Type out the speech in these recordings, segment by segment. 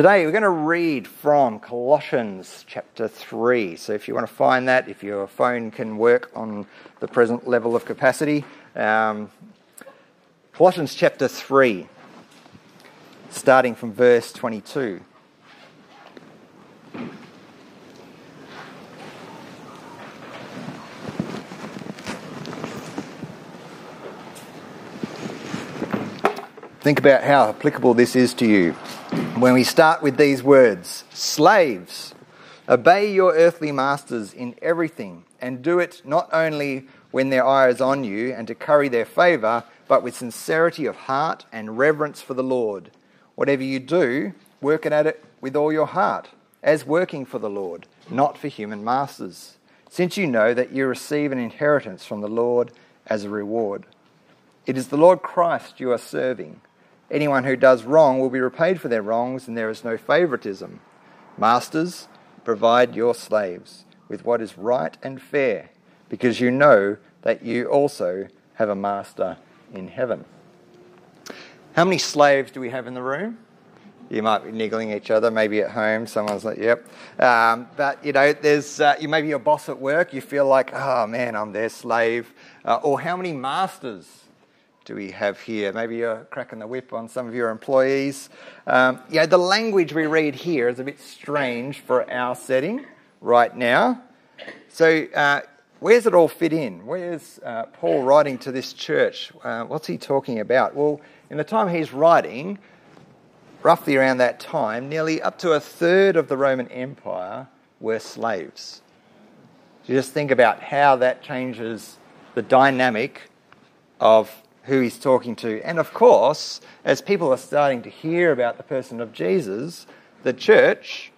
Today we're going to read from Colossians chapter 3. So if you want to find that, if your phone can work on the present level of capacity, um, Colossians chapter 3, starting from verse 22. Think about how applicable this is to you. When we start with these words Slaves, obey your earthly masters in everything, and do it not only when their eye is on you and to curry their favour, but with sincerity of heart and reverence for the Lord. Whatever you do, work at it with all your heart, as working for the Lord, not for human masters, since you know that you receive an inheritance from the Lord as a reward. It is the Lord Christ you are serving. Anyone who does wrong will be repaid for their wrongs, and there is no favoritism. Masters, provide your slaves with what is right and fair, because you know that you also have a master in heaven. How many slaves do we have in the room? You might be niggling each other, maybe at home. Someone's like, "Yep," um, but you know, there's uh, you maybe your boss at work. You feel like, "Oh man, I'm their slave." Uh, or how many masters do we have here? Maybe you're cracking the whip on some of your employees. Um, know, the language we read here is a bit strange for our setting right now. So, uh, where's it all fit in? Where's uh, Paul writing to this church? Uh, what's he talking about? Well, in the time he's writing, roughly around that time, nearly up to a third of the Roman Empire were slaves. You just think about how that changes the dynamic of who he's talking to. And of course, as people are starting to hear about the person of Jesus, the church,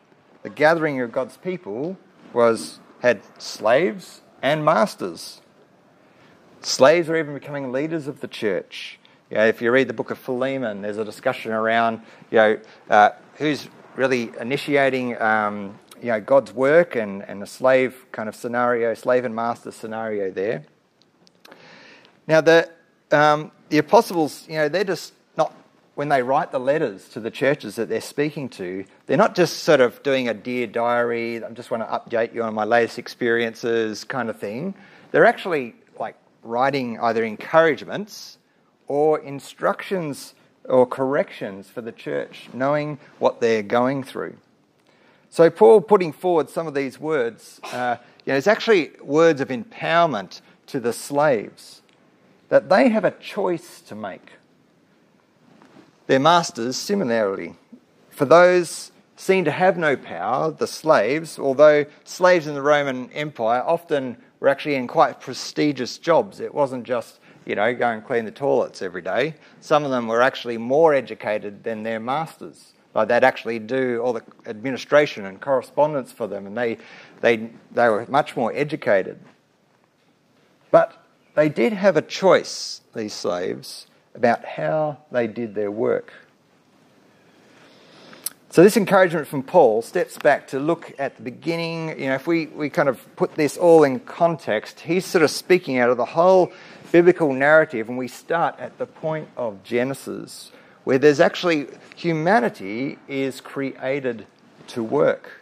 the gathering of God's people, was had slaves and masters. Slaves were even becoming leaders of the church. You know, if you read the book of Philemon, there's a discussion around you know uh, who's really initiating um, you know God's work and, and the slave kind of scenario, slave and master scenario there. Now the um, the apostles, you know, they're just not, when they write the letters to the churches that they're speaking to, they're not just sort of doing a dear diary, I just want to update you on my latest experiences kind of thing. They're actually like writing either encouragements or instructions or corrections for the church, knowing what they're going through. So, Paul putting forward some of these words, uh, you know, it's actually words of empowerment to the slaves that they have a choice to make. Their masters, similarly, for those seen to have no power, the slaves, although slaves in the Roman Empire often were actually in quite prestigious jobs. It wasn't just, you know, go and clean the toilets every day. Some of them were actually more educated than their masters. Like they'd actually do all the administration and correspondence for them, and they, they, they were much more educated. But they did have a choice, these slaves, about how they did their work. So, this encouragement from Paul steps back to look at the beginning. You know, if we, we kind of put this all in context, he's sort of speaking out of the whole biblical narrative, and we start at the point of Genesis, where there's actually humanity is created to work,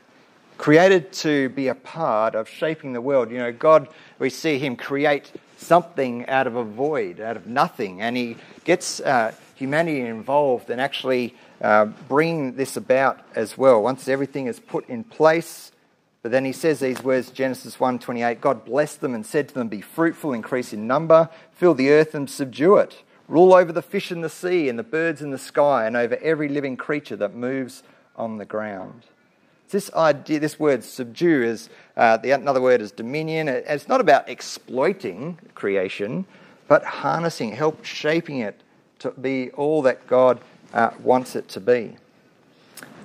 created to be a part of shaping the world. You know, God, we see Him create something out of a void, out of nothing. And he gets uh, humanity involved and actually uh, bring this about as well. Once everything is put in place, but then he says these words, Genesis 1:28, God blessed them and said to them, Be fruitful, increase in number, fill the earth and subdue it. Rule over the fish in the sea and the birds in the sky and over every living creature that moves on the ground. This idea, this word subdue is uh, the another word is dominion. It's not about exploiting creation, but harnessing, help shaping it to be all that God uh, wants it to be.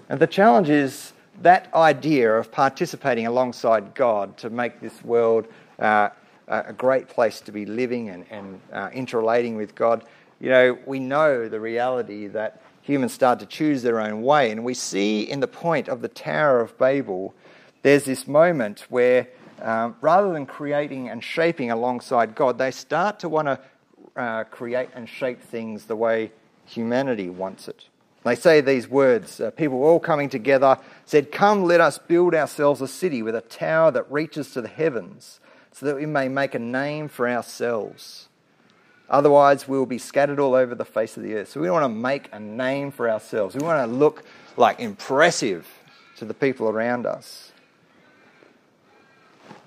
And the challenge is that idea of participating alongside God to make this world uh, a great place to be living and, and uh, interrelating with God. You know, we know the reality that humans start to choose their own way. And we see in the point of the Tower of Babel, there's this moment where um, rather than creating and shaping alongside God, they start to want to uh, create and shape things the way humanity wants it. They say these words. Uh, people all coming together said, Come, let us build ourselves a city with a tower that reaches to the heavens, so that we may make a name for ourselves. Otherwise, we'll be scattered all over the face of the earth. So we don't want to make a name for ourselves. We want to look like impressive to the people around us.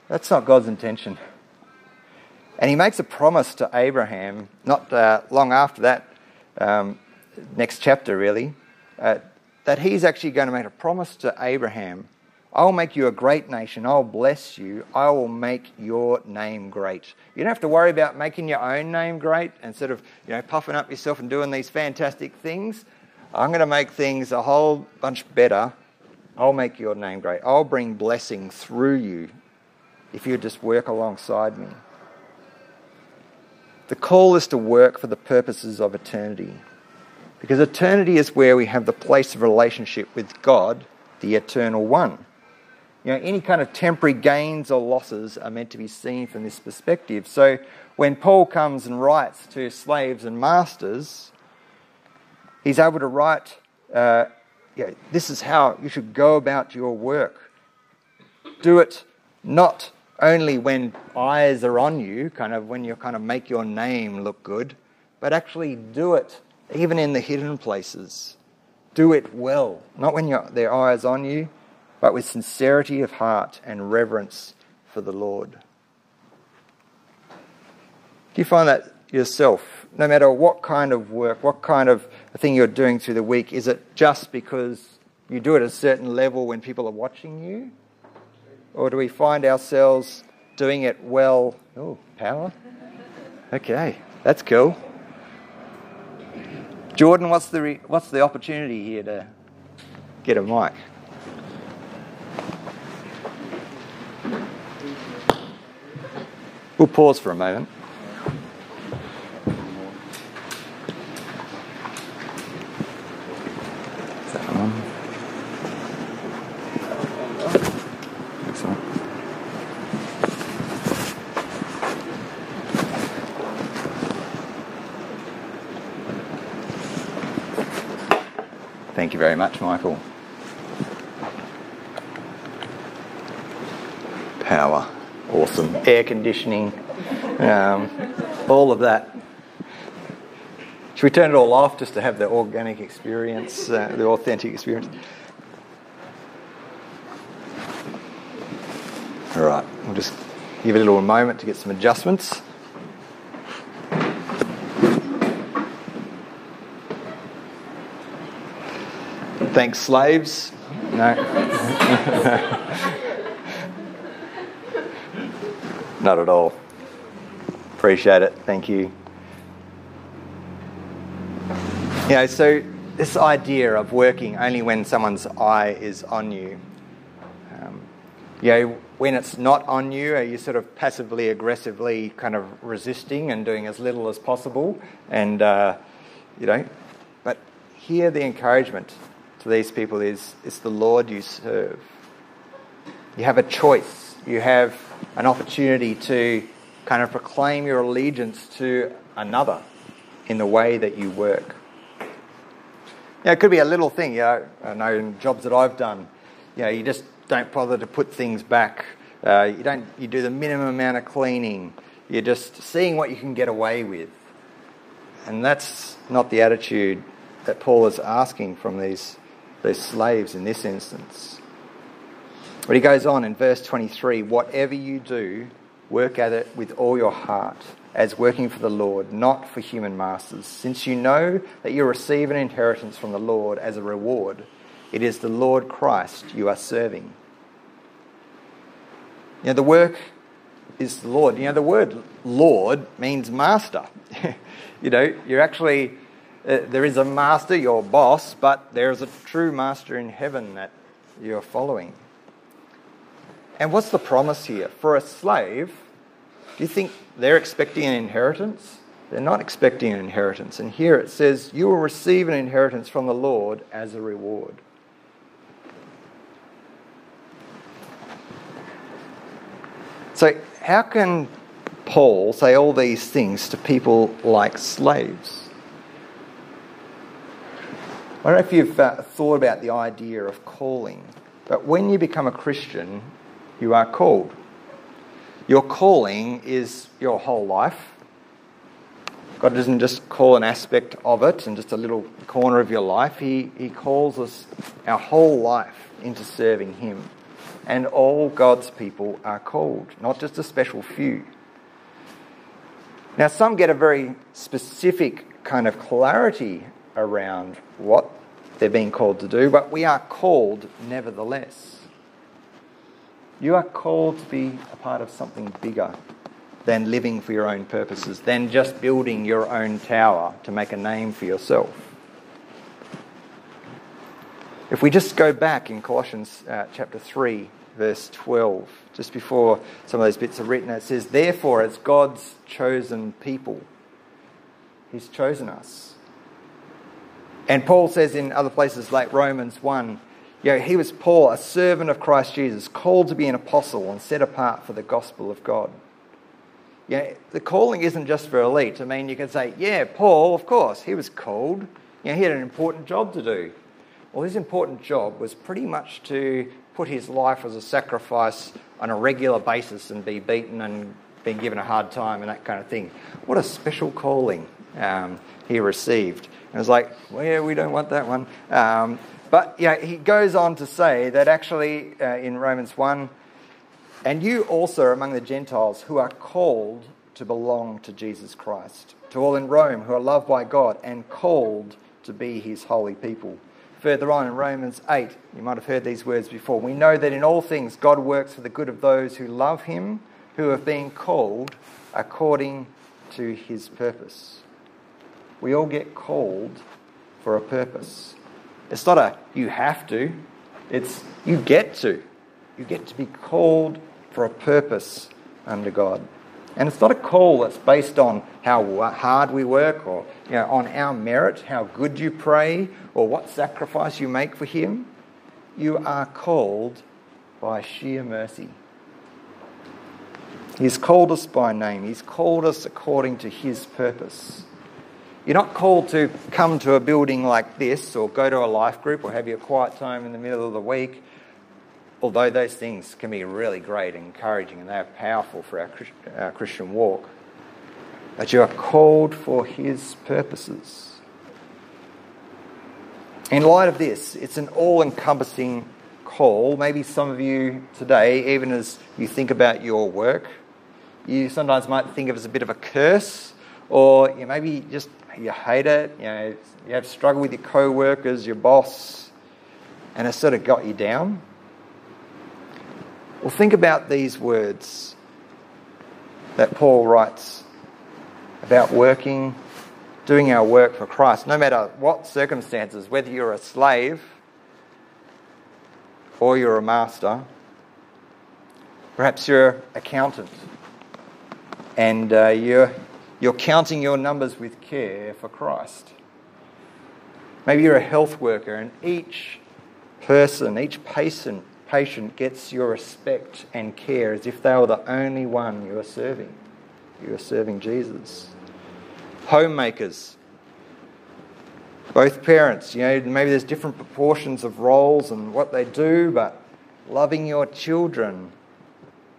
That's not God's intention. And he makes a promise to Abraham, not uh, long after that, um, next chapter really, uh, that he's actually going to make a promise to Abraham I'll make you a great nation. I'll bless you. I will make your name great. You don't have to worry about making your own name great and sort of, you know, puffing up yourself and doing these fantastic things. I'm going to make things a whole bunch better. I'll make your name great. I'll bring blessing through you if you just work alongside me. The call is to work for the purposes of eternity. Because eternity is where we have the place of relationship with God, the eternal one. You know, any kind of temporary gains or losses are meant to be seen from this perspective. So when Paul comes and writes to slaves and masters, he's able to write, uh, this is how you should go about your work. Do it not only when eyes are on you, kind of when you kind of make your name look good, but actually do it even in the hidden places. Do it well, not when your, their eyes on you, but with sincerity of heart and reverence for the Lord. Do you find that yourself? No matter what kind of work, what kind of thing you're doing through the week, is it just because you do it at a certain level when people are watching you? Or do we find ourselves doing it well? Oh, power? Okay, that's cool. Jordan, what's the, re- what's the opportunity here to get a mic? We'll pause for a moment. Thank you very much, Michael. Power awesome. Air conditioning, um, all of that. Should we turn it all off just to have the organic experience, uh, the authentic experience? All right, we'll just give it a little moment to get some adjustments. Thanks, slaves. No. Not at all. Appreciate it. Thank you. You know, so this idea of working only when someone's eye is on you. Um, you know, when it's not on you, are you sort of passively, aggressively kind of resisting and doing as little as possible? And, uh, you know, but here the encouragement to these people is it's the Lord you serve. You have a choice. You have an opportunity to kind of proclaim your allegiance to another in the way that you work. Yeah, it could be a little thing. You know, I know in jobs that I've done, you know, you just don't bother to put things back. Uh, you don't. You do the minimum amount of cleaning. You're just seeing what you can get away with, and that's not the attitude that Paul is asking from these these slaves in this instance. But he goes on in verse 23 whatever you do, work at it with all your heart, as working for the Lord, not for human masters, since you know that you receive an inheritance from the Lord as a reward. It is the Lord Christ you are serving. You know, the work is the Lord. You know, the word Lord means master. you know, you're actually, uh, there is a master, your boss, but there is a true master in heaven that you're following. And what's the promise here? For a slave, do you think they're expecting an inheritance? They're not expecting an inheritance. And here it says, You will receive an inheritance from the Lord as a reward. So, how can Paul say all these things to people like slaves? I don't know if you've uh, thought about the idea of calling, but when you become a Christian, you are called. Your calling is your whole life. God doesn't just call an aspect of it and just a little corner of your life. He, he calls us our whole life into serving Him. And all God's people are called, not just a special few. Now, some get a very specific kind of clarity around what they're being called to do, but we are called nevertheless. You are called to be a part of something bigger than living for your own purposes, than just building your own tower to make a name for yourself. If we just go back in Colossians uh, chapter 3, verse 12, just before some of those bits are written, it says, Therefore, as God's chosen people, He's chosen us. And Paul says in other places like Romans 1, you know, he was Paul, a servant of Christ Jesus, called to be an apostle and set apart for the gospel of God. You know, the calling isn't just for elite. I mean, you can say, yeah, Paul, of course, he was called. You know, he had an important job to do. Well, his important job was pretty much to put his life as a sacrifice on a regular basis and be beaten and being given a hard time and that kind of thing. What a special calling um, he received. And it's like, well, yeah, we don't want that one. Um, but yeah, he goes on to say that actually uh, in Romans 1, and you also among the Gentiles who are called to belong to Jesus Christ, to all in Rome who are loved by God and called to be his holy people. Further on in Romans 8, you might have heard these words before. We know that in all things God works for the good of those who love him, who have been called according to his purpose. We all get called for a purpose. It's not a you have to, it's you get to. You get to be called for a purpose under God. And it's not a call that's based on how hard we work or you know, on our merit, how good you pray, or what sacrifice you make for Him. You are called by sheer mercy. He's called us by name, He's called us according to His purpose. You're not called to come to a building like this or go to a life group or have your quiet time in the middle of the week, although those things can be really great and encouraging and they are powerful for our, our Christian walk. But you are called for His purposes. In light of this, it's an all encompassing call. Maybe some of you today, even as you think about your work, you sometimes might think of it as a bit of a curse, or you maybe just you hate it, you know, you have struggled with your co-workers, your boss, and it sort of got you down. Well, think about these words that Paul writes about working, doing our work for Christ, no matter what circumstances, whether you're a slave or you're a master. Perhaps you're an accountant and uh, you're you're counting your numbers with care for Christ. Maybe you're a health worker and each person, each patient, patient gets your respect and care as if they were the only one you are serving. You are serving Jesus. Homemakers, both parents, you know, maybe there's different proportions of roles and what they do, but loving your children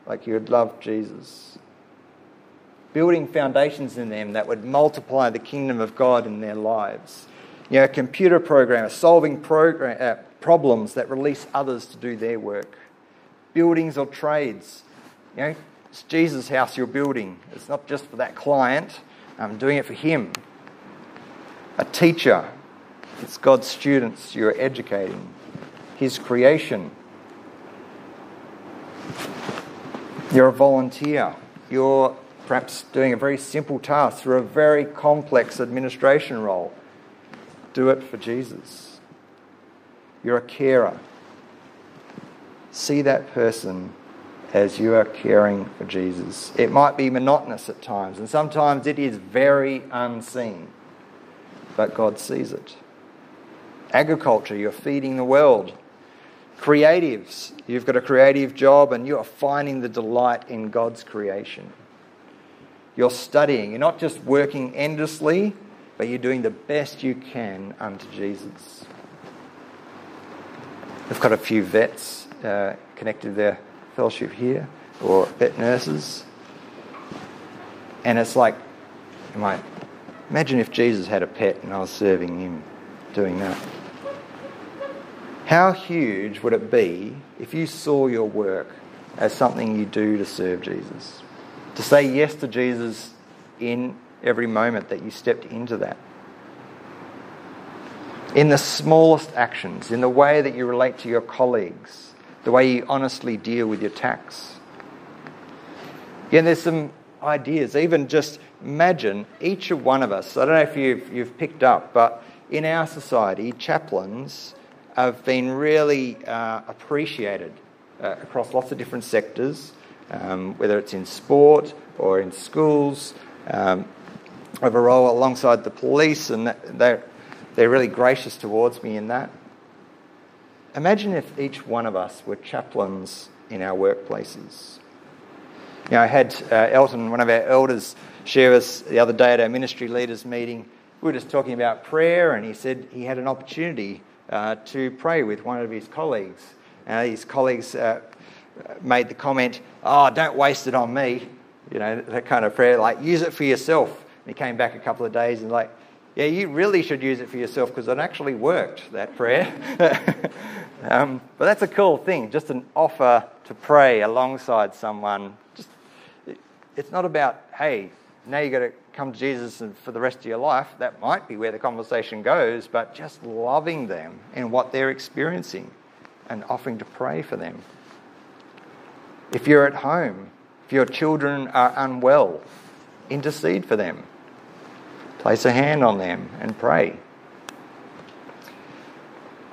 like you would love Jesus building foundations in them that would multiply the kingdom of God in their lives. You know, a computer programmers solving program, uh, problems that release others to do their work. Buildings or trades. You know, it's Jesus' house you're building. It's not just for that client. I'm doing it for him. A teacher. It's God's students you're educating. His creation. You're a volunteer. You're perhaps doing a very simple task through a very complex administration role. Do it for Jesus. You're a carer. See that person as you are caring for Jesus. It might be monotonous at times, and sometimes it is very unseen, but God sees it. Agriculture, you're feeding the world. Creatives, you've got a creative job and you are finding the delight in God's creation. You're studying. You're not just working endlessly, but you're doing the best you can unto Jesus. We've got a few vets uh, connected to their fellowship here, or vet nurses. And it's like, imagine if Jesus had a pet and I was serving him doing that. How huge would it be if you saw your work as something you do to serve Jesus? To say yes to Jesus in every moment that you stepped into that. In the smallest actions, in the way that you relate to your colleagues, the way you honestly deal with your tax. Again, there's some ideas. Even just imagine each one of us. I don't know if you've, you've picked up, but in our society, chaplains have been really uh, appreciated uh, across lots of different sectors, um, whether it's in sport or in schools. Um, have a role alongside the police, and they're, they're really gracious towards me in that. Imagine if each one of us were chaplains in our workplaces. You know, I had uh, Elton, one of our elders, share us the other day at our ministry leaders meeting. We were just talking about prayer, and he said he had an opportunity uh, to pray with one of his colleagues. Uh, his colleagues uh, made the comment, "Oh, don't waste it on me," you know, that kind of prayer. Like, use it for yourself. And he came back a couple of days and like, yeah, you really should use it for yourself because it actually worked, that prayer. um, but that's a cool thing, just an offer to pray alongside someone. Just, it's not about, hey, now you've got to come to Jesus and for the rest of your life. That might be where the conversation goes, but just loving them and what they're experiencing and offering to pray for them. If you're at home, if your children are unwell, intercede for them. Place a hand on them and pray.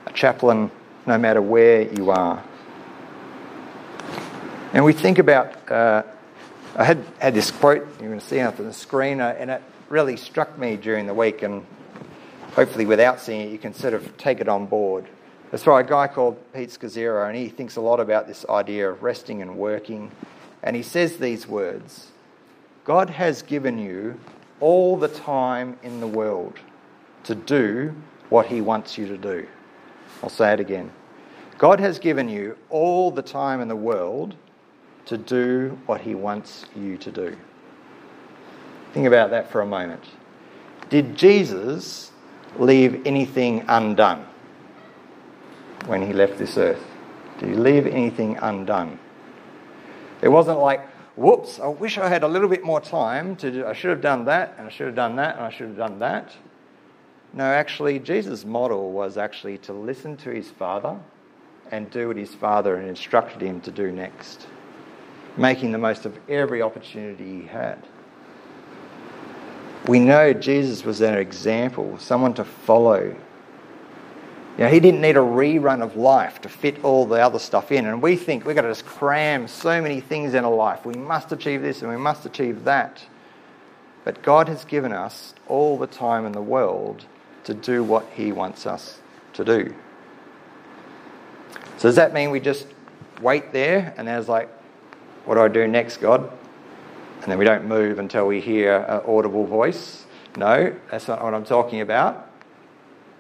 A chaplain, no matter where you are. And we think about, uh, I had, had this quote, you're going to see it on the screen, uh, and it really struck me during the week, and hopefully without seeing it, you can sort of take it on board. It's by a guy called Pete Scazzero, and he thinks a lot about this idea of resting and working. And he says these words God has given you all the time in the world to do what He wants you to do. I'll say it again. God has given you all the time in the world to do what He wants you to do. Think about that for a moment. Did Jesus leave anything undone when He left this earth? Did He leave anything undone? It wasn't like, whoops, I wish I had a little bit more time to do, I should have done that, and I should have done that, and I should have done that. No, actually, Jesus' model was actually to listen to his father and do what his father had instructed him to do next, making the most of every opportunity he had. We know Jesus was an example, someone to follow, you know, he didn't need a rerun of life to fit all the other stuff in. And we think we've got to just cram so many things in a life. We must achieve this and we must achieve that. But God has given us all the time in the world to do what He wants us to do. So, does that mean we just wait there and then it's like, what do I do next, God? And then we don't move until we hear an audible voice? No, that's not what I'm talking about.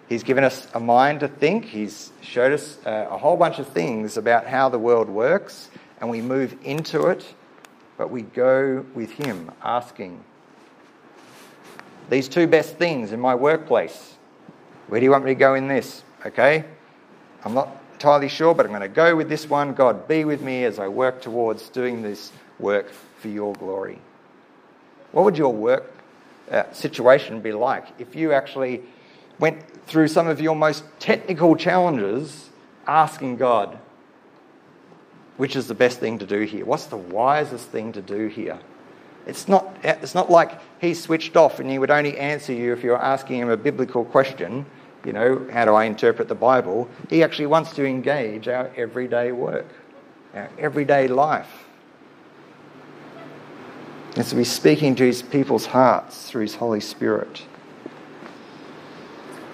He's given us a mind to think. He's showed us uh, a whole bunch of things about how the world works, and we move into it, but we go with Him, asking. These two best things in my workplace. Where do you want me to go in this? Okay? I'm not entirely sure, but I'm going to go with this one. God, be with me as I work towards doing this work for your glory. What would your work uh, situation be like if you actually went through some of your most technical challenges asking God, which is the best thing to do here? What's the wisest thing to do here? It's not, it's not like he switched off and he would only answer you if you're asking him a biblical question. You know, how do I interpret the Bible? He actually wants to engage our everyday work, our everyday life. And so he's speaking to his people's hearts through his Holy Spirit.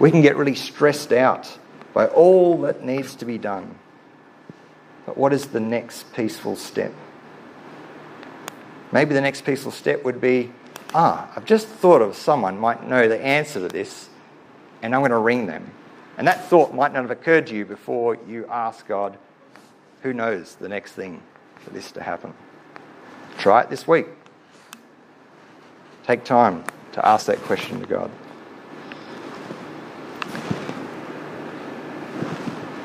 We can get really stressed out by all that needs to be done. But what is the next peaceful step? Maybe the next peaceful step would be ah, I've just thought of someone might know the answer to this, and I'm going to ring them. And that thought might not have occurred to you before you ask God, who knows the next thing for this to happen? Try it this week. Take time to ask that question to God.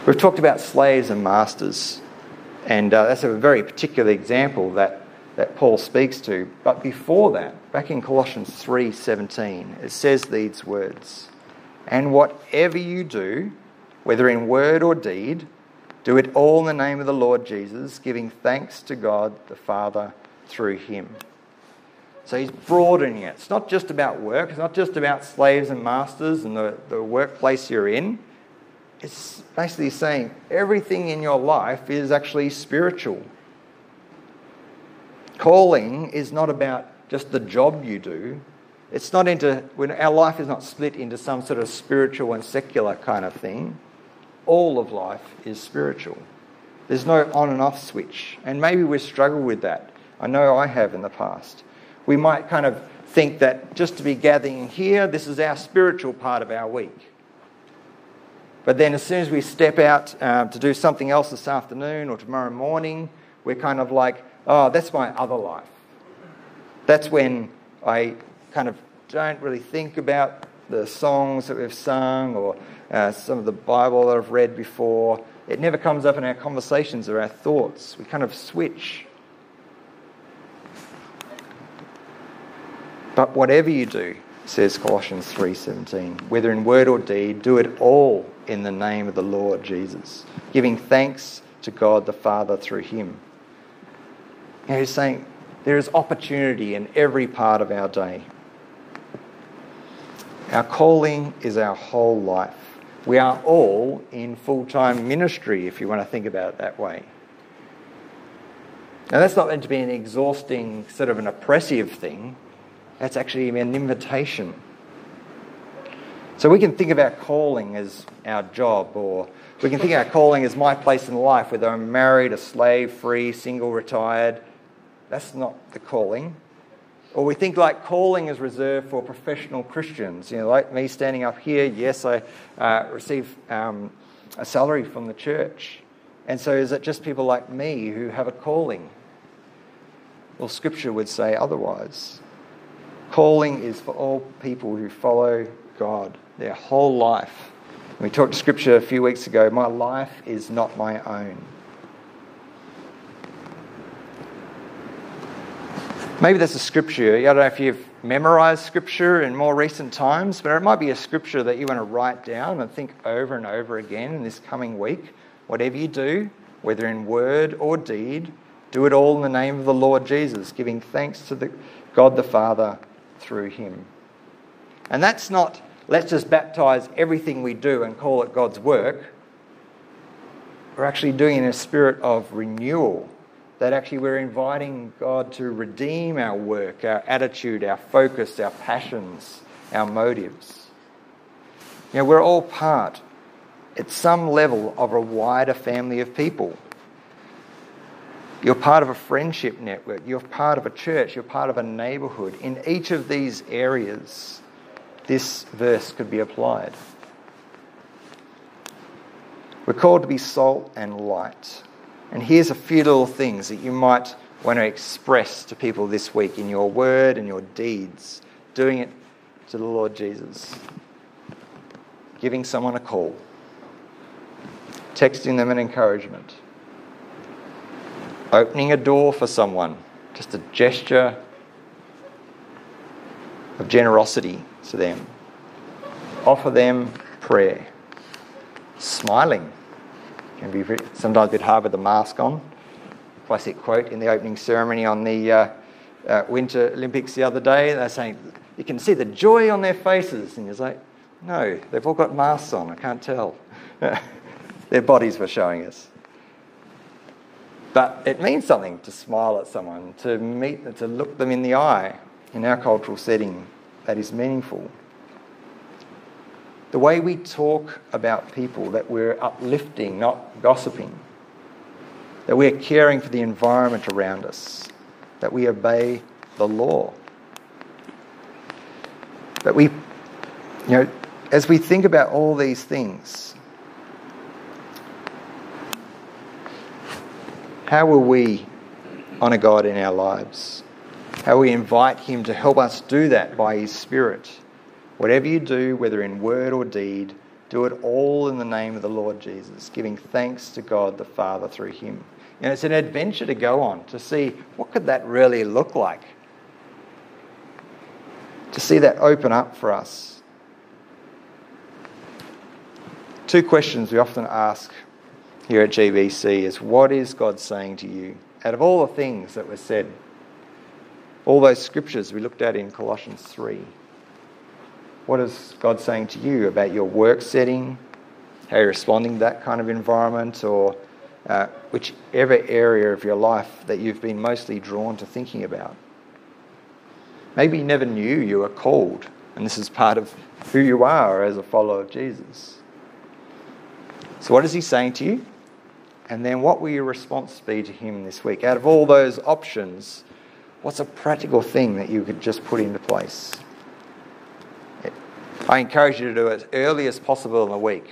We've talked about slaves and masters, and uh, that's a very particular example that, that Paul speaks to. But before that, back in Colossians 3:17, it says these words: "And whatever you do, whether in word or deed, do it all in the name of the Lord Jesus, giving thanks to God the Father through him." So he's broadening it. It's not just about work, it's not just about slaves and masters and the, the workplace you're in it's basically saying everything in your life is actually spiritual. Calling is not about just the job you do. It's not into, when our life is not split into some sort of spiritual and secular kind of thing. All of life is spiritual. There's no on and off switch. And maybe we struggle with that. I know I have in the past. We might kind of think that just to be gathering here, this is our spiritual part of our week. But then, as soon as we step out uh, to do something else this afternoon or tomorrow morning, we're kind of like, oh, that's my other life. That's when I kind of don't really think about the songs that we've sung or uh, some of the Bible that I've read before. It never comes up in our conversations or our thoughts. We kind of switch. But whatever you do, says Colossians 3:17, whether in word or deed, do it all in the name of the Lord Jesus, giving thanks to God the Father through him. He's saying there is opportunity in every part of our day. Our calling is our whole life. We are all in full time ministry, if you want to think about it that way. Now, that's not meant to be an exhausting, sort of an oppressive thing. That's actually an invitation. So we can think of our calling as our job, or we can think of our calling as my place in life, whether I'm married, a slave, free, single, retired. That's not the calling. Or we think like calling is reserved for professional Christians. You know, like me standing up here, yes, I uh, receive um, a salary from the church. And so is it just people like me who have a calling? Well, Scripture would say otherwise. Calling is for all people who follow God their whole life. We talked scripture a few weeks ago my life is not my own. Maybe that's a scripture. I don't know if you've memorized scripture in more recent times, but it might be a scripture that you want to write down and think over and over again in this coming week. Whatever you do, whether in word or deed, do it all in the name of the Lord Jesus, giving thanks to the, God the Father through him. And that's not let's just baptize everything we do and call it God's work. We're actually doing it in a spirit of renewal. That actually we're inviting God to redeem our work, our attitude, our focus, our passions, our motives. You know, we're all part, at some level, of a wider family of people. You're part of a friendship network. You're part of a church. You're part of a neighborhood. In each of these areas, this verse could be applied. We're called to be salt and light. And here's a few little things that you might want to express to people this week in your word and your deeds. Doing it to the Lord Jesus. Giving someone a call. Texting them an encouragement opening a door for someone, just a gesture of generosity to them. Offer them prayer. Smiling can be sometimes a bit hard with the mask on. Classic quote in the opening ceremony on the uh, uh, Winter Olympics the other day. They're saying, You can see the joy on their faces. And you're like, No, they've all got masks on. I can't tell. their bodies were showing us. But it means something to smile at someone, to meet, to look them in the eye in our cultural setting that is meaningful. The way we talk about people, that we're uplifting, not gossiping, that we're caring for the environment around us, that we obey the law. But we, you know, as we think about all these things, how will we honour God in our lives? How we invite Him to help us do that by His Spirit. Whatever you do, whether in word or deed, do it all in the name of the Lord Jesus, giving thanks to God the Father through Him. And it's an adventure to go on to see what could that really look like. To see that open up for us. Two questions we often ask here at GBC is what is God saying to you? Out of all the things that were said, all those scriptures we looked at in Colossians 3, what is God saying to you about your work setting, how you're responding to that kind of environment, or uh, whichever area of your life that you've been mostly drawn to thinking about? Maybe you never knew you were called, and this is part of who you are as a follower of Jesus. So, what is he saying to you? And then, what will your response be to him this week? Out of all those options, what's a practical thing that you could just put into place? I encourage you to do it as early as possible in the week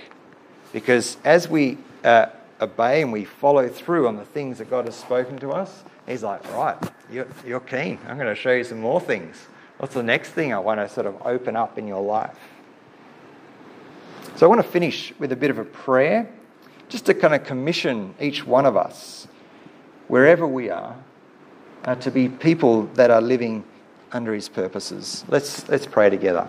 because as we uh, obey and we follow through on the things that God has spoken to us, He's like, right, you're, you're keen. I'm going to show you some more things. What's the next thing I want to sort of open up in your life? So I want to finish with a bit of a prayer just to kind of commission each one of us, wherever we are, uh, to be people that are living under His purposes. Let's, let's pray together.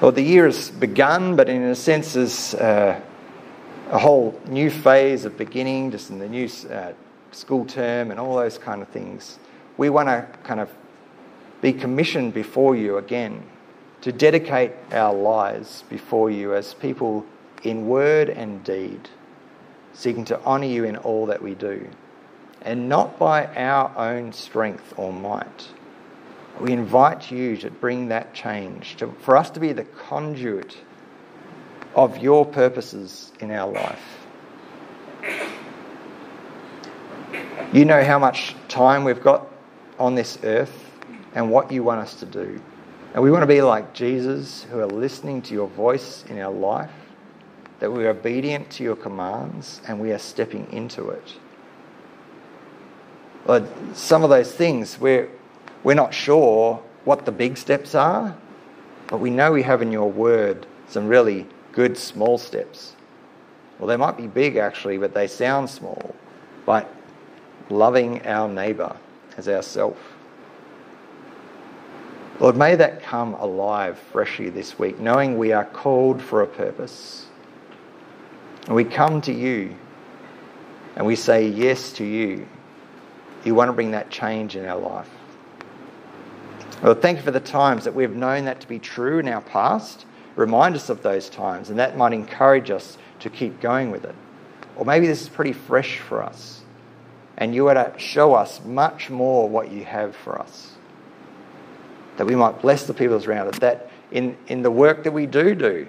Well, the year has begun, but in a sense, is uh, a whole new phase of beginning, just in the new uh, school term and all those kind of things. We want to kind of be commissioned before you again to dedicate our lives before you as people in word and deed, seeking to honour you in all that we do, and not by our own strength or might we invite you to bring that change, to, for us to be the conduit of your purposes in our life. You know how much time we've got on this earth and what you want us to do. And we want to be like Jesus, who are listening to your voice in our life, that we are obedient to your commands and we are stepping into it. But some of those things we're we're not sure what the big steps are, but we know we have in your word some really good small steps. Well, they might be big actually, but they sound small. But loving our neighbour as ourself. Lord, may that come alive freshly this week, knowing we are called for a purpose. And we come to you and we say yes to you. You want to bring that change in our life. Well, thank you for the times that we've known that to be true in our past. Remind us of those times, and that might encourage us to keep going with it. Or maybe this is pretty fresh for us, and you want to show us much more what you have for us. That we might bless the people around us, that in, in the work that we do do,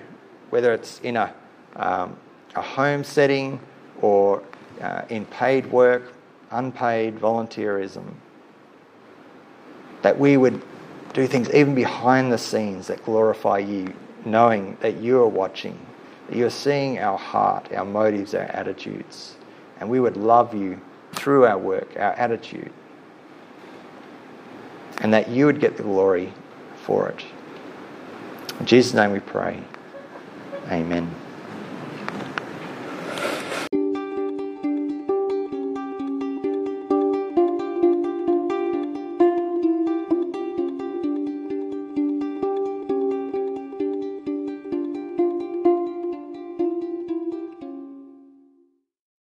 whether it's in a, um, a home setting or uh, in paid work, unpaid volunteerism, that we would do things even behind the scenes that glorify you, knowing that you are watching, that you're seeing our heart, our motives, our attitudes. And we would love you through our work, our attitude. And that you would get the glory for it. In Jesus' name we pray. Amen.